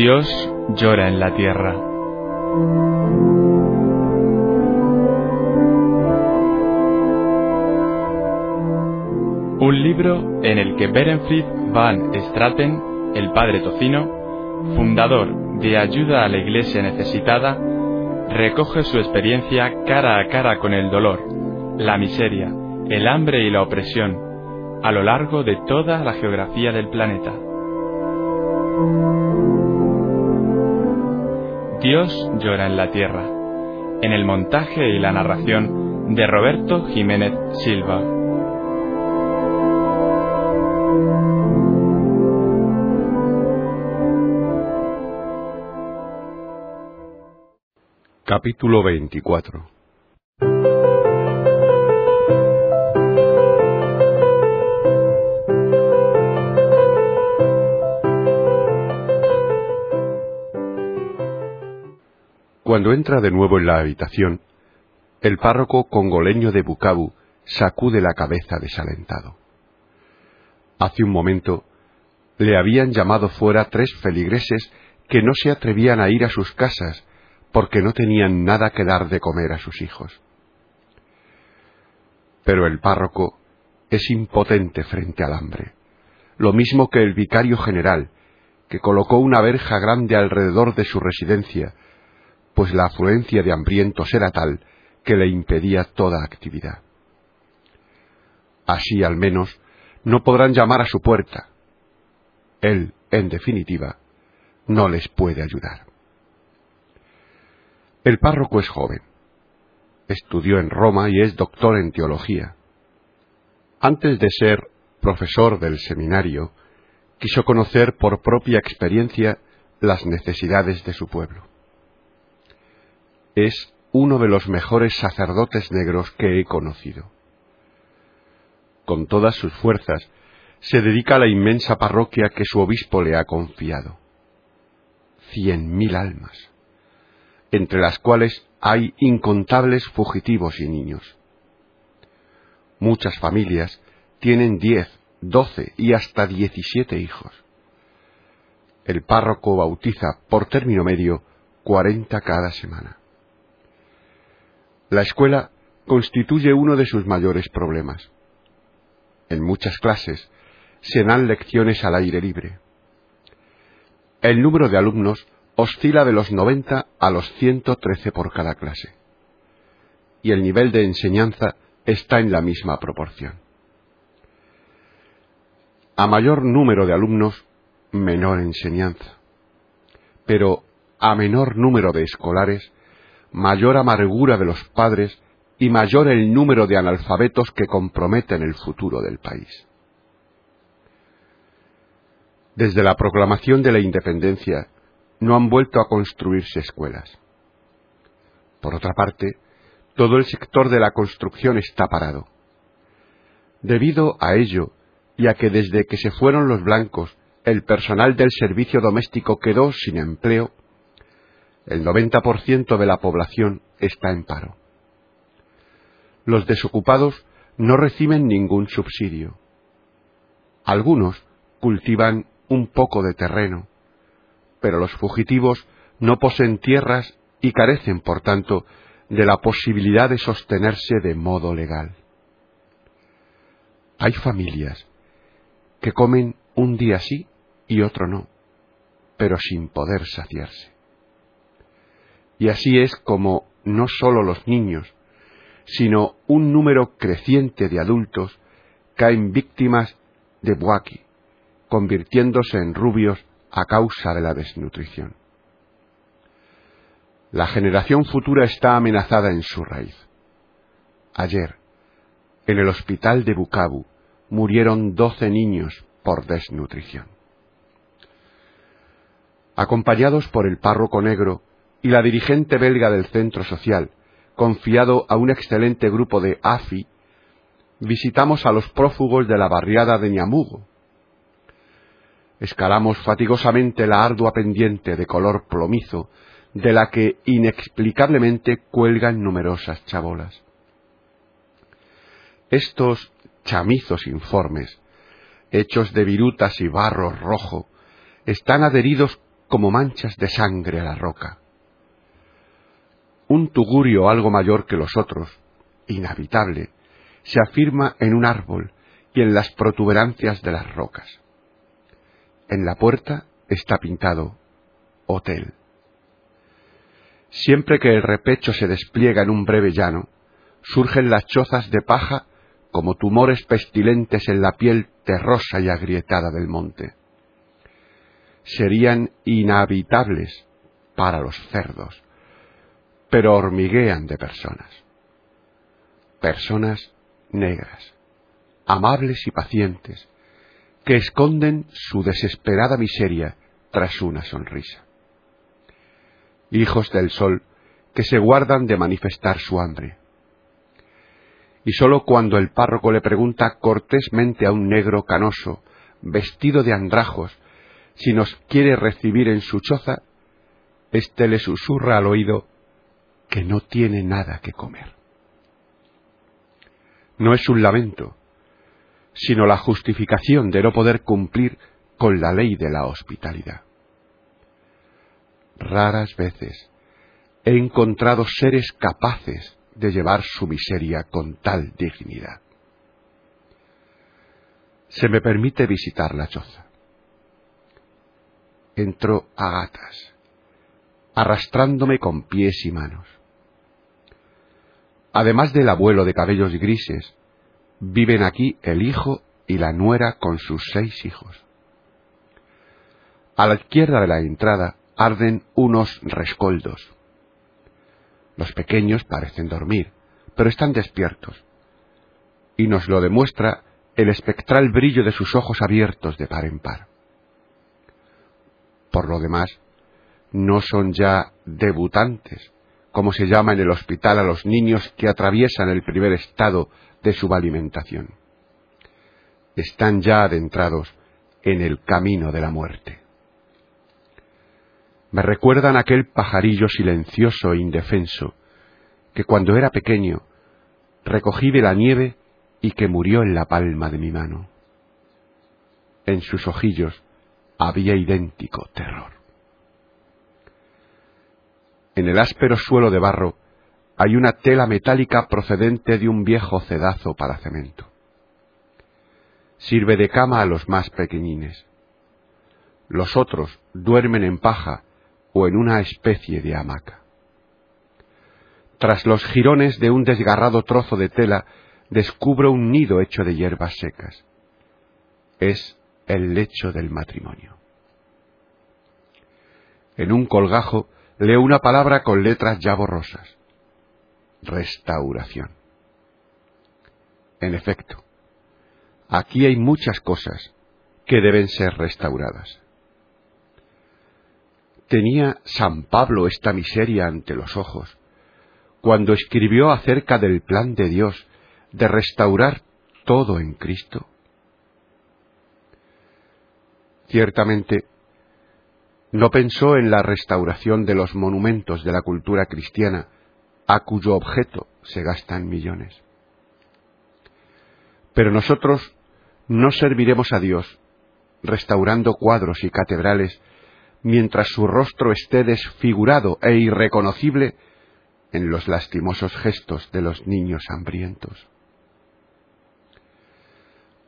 Dios llora en la tierra. Un libro en el que Berenfried van Straten, el padre tocino, fundador de Ayuda a la Iglesia Necesitada, recoge su experiencia cara a cara con el dolor, la miseria, el hambre y la opresión, a lo largo de toda la geografía del planeta. Dios llora en la tierra, en el montaje y la narración de Roberto Jiménez Silva. Capítulo 24 Cuando entra de nuevo en la habitación, el párroco congoleño de Bukavu sacude la cabeza desalentado. Hace un momento le habían llamado fuera tres feligreses que no se atrevían a ir a sus casas porque no tenían nada que dar de comer a sus hijos. Pero el párroco es impotente frente al hambre, lo mismo que el vicario general, que colocó una verja grande alrededor de su residencia, pues la afluencia de hambrientos era tal que le impedía toda actividad. Así al menos no podrán llamar a su puerta. Él, en definitiva, no les puede ayudar. El párroco es joven. Estudió en Roma y es doctor en teología. Antes de ser profesor del seminario, quiso conocer por propia experiencia las necesidades de su pueblo. Es uno de los mejores sacerdotes negros que he conocido. Con todas sus fuerzas, se dedica a la inmensa parroquia que su obispo le ha confiado. Cien mil almas entre las cuales hay incontables fugitivos y niños. Muchas familias tienen diez, doce y hasta diecisiete hijos. El párroco bautiza por término medio cuarenta cada semana. La escuela constituye uno de sus mayores problemas. En muchas clases se dan lecciones al aire libre. El número de alumnos oscila de los 90 a los 113 por cada clase. Y el nivel de enseñanza está en la misma proporción. A mayor número de alumnos, menor enseñanza. Pero a menor número de escolares, mayor amargura de los padres y mayor el número de analfabetos que comprometen el futuro del país. Desde la proclamación de la independencia no han vuelto a construirse escuelas. Por otra parte, todo el sector de la construcción está parado. Debido a ello, y a que desde que se fueron los blancos el personal del servicio doméstico quedó sin empleo, el 90% de la población está en paro. Los desocupados no reciben ningún subsidio. Algunos cultivan un poco de terreno, pero los fugitivos no poseen tierras y carecen, por tanto, de la posibilidad de sostenerse de modo legal. Hay familias que comen un día sí y otro no, pero sin poder saciarse. Y así es como no sólo los niños, sino un número creciente de adultos caen víctimas de buaki, convirtiéndose en rubios a causa de la desnutrición. La generación futura está amenazada en su raíz. Ayer, en el hospital de Bukavu, murieron doce niños por desnutrición. Acompañados por el párroco negro y la dirigente belga del centro social, confiado a un excelente grupo de AFI, visitamos a los prófugos de la barriada de Ñamugo, escalamos fatigosamente la ardua pendiente de color plomizo de la que inexplicablemente cuelgan numerosas chabolas. Estos chamizos informes, hechos de virutas y barro rojo, están adheridos como manchas de sangre a la roca. Un tugurio algo mayor que los otros, inhabitable, se afirma en un árbol y en las protuberancias de las rocas. En la puerta está pintado Hotel. Siempre que el repecho se despliega en un breve llano, surgen las chozas de paja como tumores pestilentes en la piel terrosa y agrietada del monte. Serían inhabitables para los cerdos, pero hormiguean de personas. Personas negras, amables y pacientes, que esconden su desesperada miseria tras una sonrisa. Hijos del sol que se guardan de manifestar su hambre. Y sólo cuando el párroco le pregunta cortésmente a un negro canoso, vestido de andrajos, si nos quiere recibir en su choza, éste le susurra al oído que no tiene nada que comer. No es un lamento, sino la justificación de no poder cumplir con la ley de la hospitalidad. Raras veces he encontrado seres capaces de llevar su miseria con tal dignidad. Se me permite visitar la choza. Entro a gatas, arrastrándome con pies y manos. Además del abuelo de cabellos grises, viven aquí el hijo y la nuera con sus seis hijos. A la izquierda de la entrada arden unos rescoldos. Los pequeños parecen dormir, pero están despiertos, y nos lo demuestra el espectral brillo de sus ojos abiertos de par en par. Por lo demás, no son ya debutantes, como se llama en el hospital a los niños que atraviesan el primer estado de subalimentación. Están ya adentrados en el camino de la muerte. Me recuerdan aquel pajarillo silencioso e indefenso que cuando era pequeño recogí de la nieve y que murió en la palma de mi mano. En sus ojillos había idéntico terror. En el áspero suelo de barro hay una tela metálica procedente de un viejo cedazo para cemento. Sirve de cama a los más pequeñines. Los otros duermen en paja o en una especie de hamaca. Tras los jirones de un desgarrado trozo de tela descubro un nido hecho de hierbas secas. Es el lecho del matrimonio. En un colgajo leo una palabra con letras ya borrosas. Restauración. En efecto, aquí hay muchas cosas que deben ser restauradas. ¿Tenía San Pablo esta miseria ante los ojos cuando escribió acerca del plan de Dios de restaurar todo en Cristo? Ciertamente, no pensó en la restauración de los monumentos de la cultura cristiana, a cuyo objeto se gastan millones. Pero nosotros no serviremos a Dios restaurando cuadros y catedrales mientras su rostro esté desfigurado e irreconocible en los lastimosos gestos de los niños hambrientos.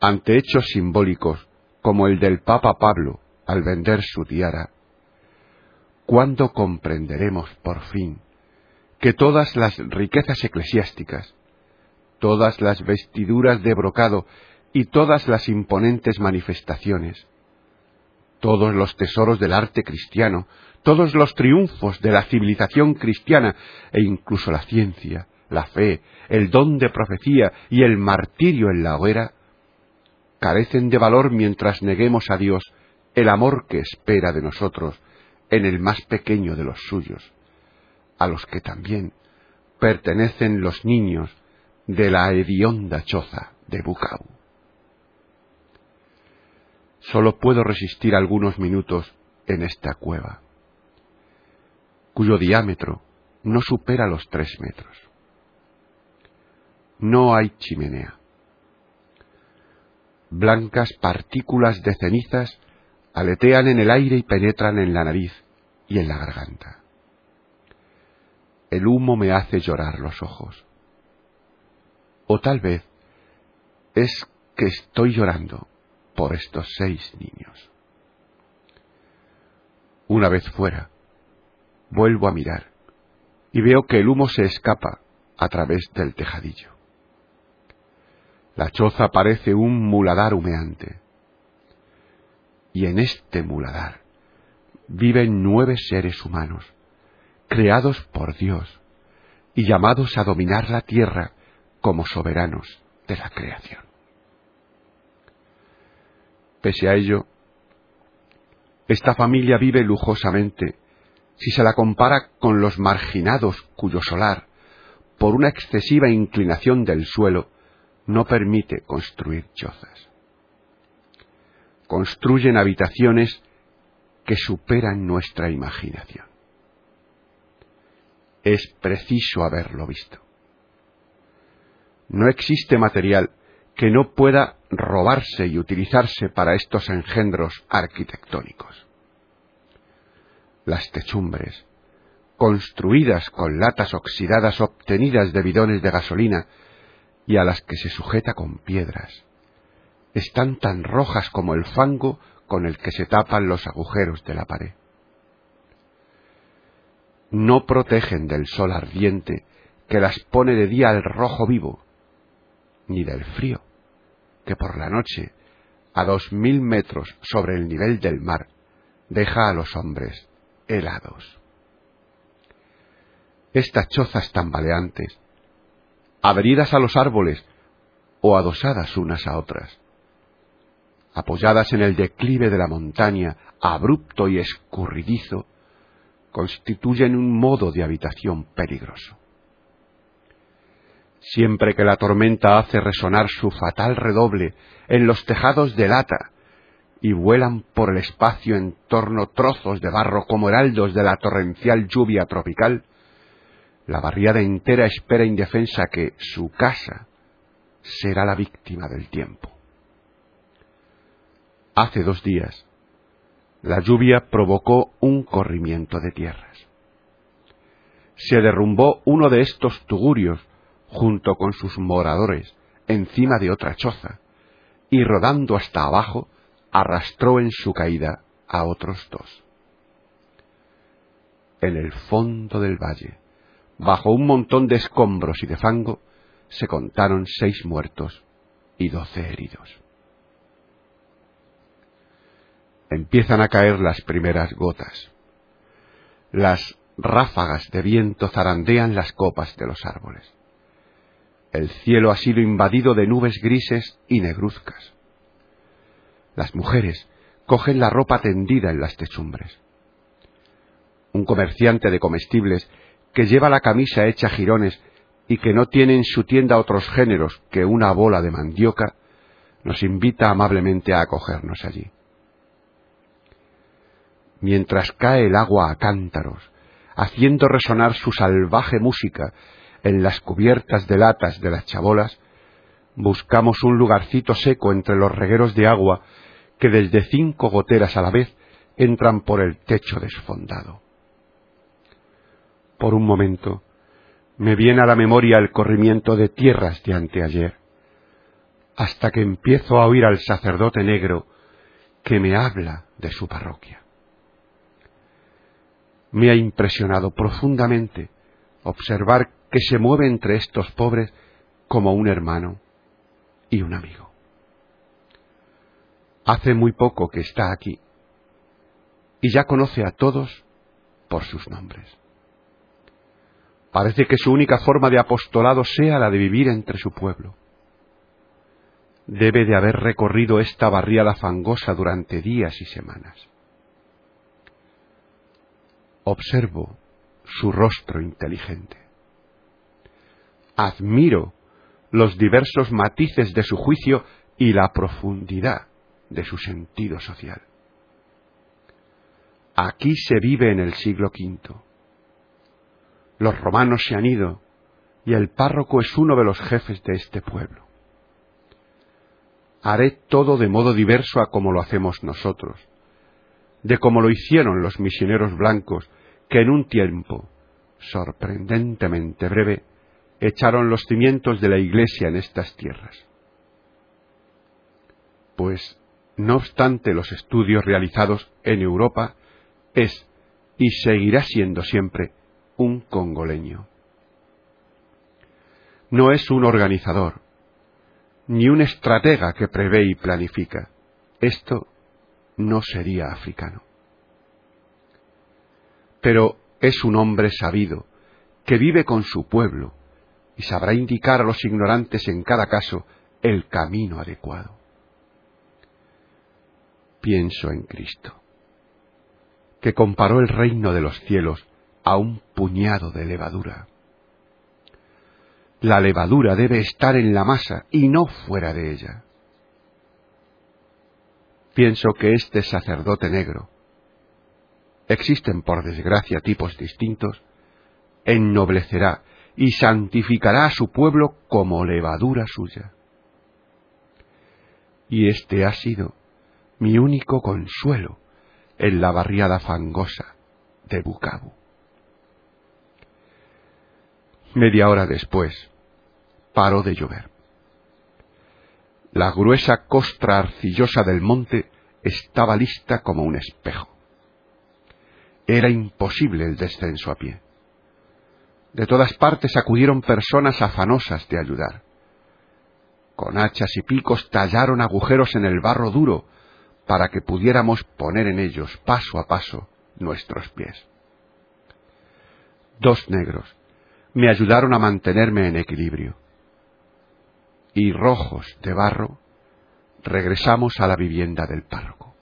Ante hechos simbólicos como el del Papa Pablo al vender su tiara, ¿cuándo comprenderemos por fin que todas las riquezas eclesiásticas, todas las vestiduras de brocado y todas las imponentes manifestaciones, todos los tesoros del arte cristiano, todos los triunfos de la civilización cristiana e incluso la ciencia, la fe, el don de profecía y el martirio en la hoguera, carecen de valor mientras neguemos a Dios el amor que espera de nosotros en el más pequeño de los suyos, a los que también pertenecen los niños de la hedionda choza de Bucau. Solo puedo resistir algunos minutos en esta cueva, cuyo diámetro no supera los tres metros. No hay chimenea. Blancas partículas de cenizas aletean en el aire y penetran en la nariz y en la garganta. El humo me hace llorar los ojos. O tal vez es que estoy llorando por estos seis niños. Una vez fuera, vuelvo a mirar y veo que el humo se escapa a través del tejadillo. La choza parece un muladar humeante. Y en este muladar viven nueve seres humanos, creados por Dios y llamados a dominar la tierra como soberanos de la creación. Pese a ello, esta familia vive lujosamente si se la compara con los marginados cuyo solar, por una excesiva inclinación del suelo, no permite construir chozas. Construyen habitaciones que superan nuestra imaginación. Es preciso haberlo visto. No existe material que no pueda robarse y utilizarse para estos engendros arquitectónicos. Las techumbres, construidas con latas oxidadas obtenidas de bidones de gasolina y a las que se sujeta con piedras, están tan rojas como el fango con el que se tapan los agujeros de la pared. No protegen del sol ardiente que las pone de día al rojo vivo, ni del frío, que por la noche, a dos mil metros sobre el nivel del mar, deja a los hombres helados. Estas chozas tambaleantes, adheridas a los árboles o adosadas unas a otras, apoyadas en el declive de la montaña, abrupto y escurridizo, constituyen un modo de habitación peligroso. Siempre que la tormenta hace resonar su fatal redoble en los tejados de lata y vuelan por el espacio en torno trozos de barro como heraldos de la torrencial lluvia tropical, la barriada entera espera indefensa que su casa será la víctima del tiempo. Hace dos días, la lluvia provocó un corrimiento de tierras. Se derrumbó uno de estos tugurios junto con sus moradores encima de otra choza, y rodando hasta abajo, arrastró en su caída a otros dos. En el fondo del valle, bajo un montón de escombros y de fango, se contaron seis muertos y doce heridos. Empiezan a caer las primeras gotas. Las ráfagas de viento zarandean las copas de los árboles. El cielo ha sido invadido de nubes grises y negruzcas. Las mujeres cogen la ropa tendida en las techumbres. Un comerciante de comestibles que lleva la camisa hecha jirones y que no tiene en su tienda otros géneros que una bola de mandioca, nos invita amablemente a acogernos allí. Mientras cae el agua a cántaros, haciendo resonar su salvaje música en las cubiertas de latas de las chabolas, buscamos un lugarcito seco entre los regueros de agua que desde cinco goteras a la vez entran por el techo desfondado. Por un momento me viene a la memoria el corrimiento de tierras de anteayer, hasta que empiezo a oír al sacerdote negro que me habla de su parroquia. Me ha impresionado profundamente observar que se mueve entre estos pobres como un hermano y un amigo. Hace muy poco que está aquí y ya conoce a todos por sus nombres. Parece que su única forma de apostolado sea la de vivir entre su pueblo. Debe de haber recorrido esta barriada fangosa durante días y semanas. Observo su rostro inteligente admiro los diversos matices de su juicio y la profundidad de su sentido social. Aquí se vive en el siglo V. Los romanos se han ido y el párroco es uno de los jefes de este pueblo. Haré todo de modo diverso a como lo hacemos nosotros, de como lo hicieron los misioneros blancos que en un tiempo sorprendentemente breve echaron los cimientos de la Iglesia en estas tierras. Pues, no obstante los estudios realizados en Europa, es y seguirá siendo siempre un congoleño. No es un organizador, ni un estratega que prevé y planifica. Esto no sería africano. Pero es un hombre sabido, que vive con su pueblo y sabrá indicar a los ignorantes en cada caso el camino adecuado. Pienso en Cristo, que comparó el reino de los cielos a un puñado de levadura. La levadura debe estar en la masa y no fuera de ella. Pienso que este sacerdote negro, existen por desgracia tipos distintos, ennoblecerá y santificará a su pueblo como levadura suya. Y este ha sido mi único consuelo en la barriada fangosa de Bukavu. Media hora después, paró de llover. La gruesa costra arcillosa del monte estaba lista como un espejo. Era imposible el descenso a pie. De todas partes acudieron personas afanosas de ayudar. Con hachas y picos tallaron agujeros en el barro duro para que pudiéramos poner en ellos paso a paso nuestros pies. Dos negros me ayudaron a mantenerme en equilibrio. Y rojos de barro, regresamos a la vivienda del párroco.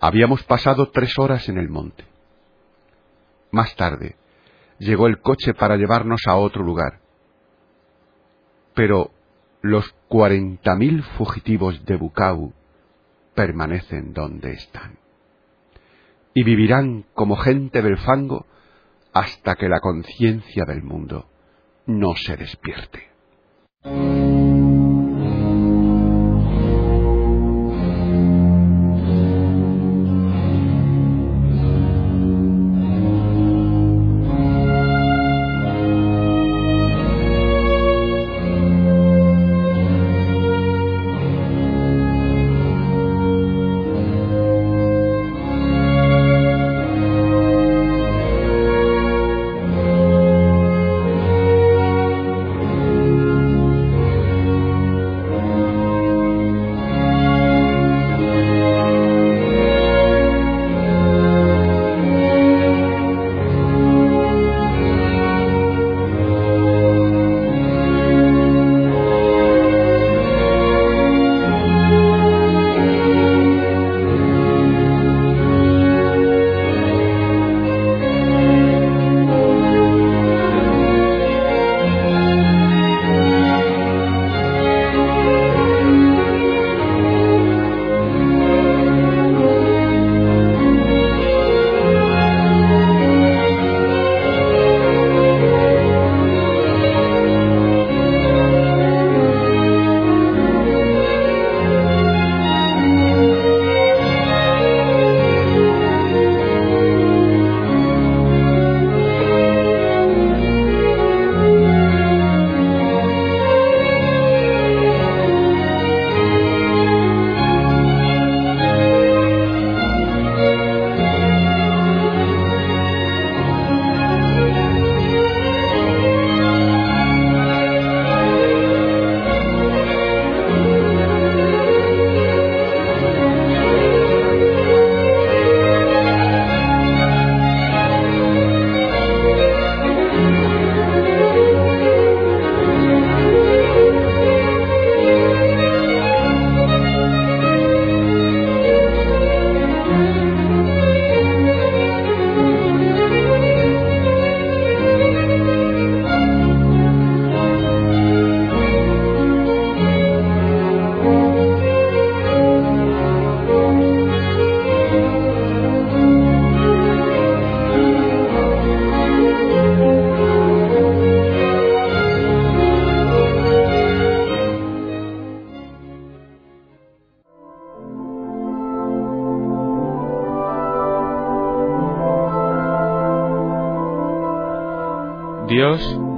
Habíamos pasado tres horas en el monte. Más tarde, llegó el coche para llevarnos a otro lugar. Pero los cuarenta mil fugitivos de Bucau permanecen donde están. Y vivirán como gente del fango hasta que la conciencia del mundo no se despierte. Dios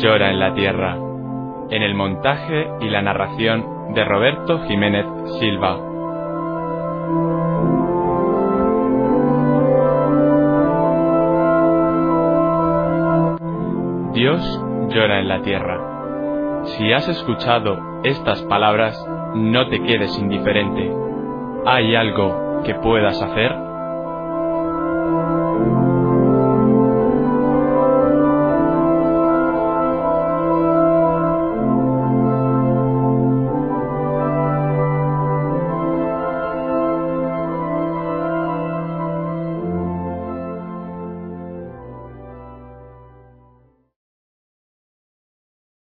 llora en la tierra. En el montaje y la narración de Roberto Jiménez Silva. Dios llora en la tierra. Si has escuchado estas palabras, no te quedes indiferente. ¿Hay algo que puedas hacer?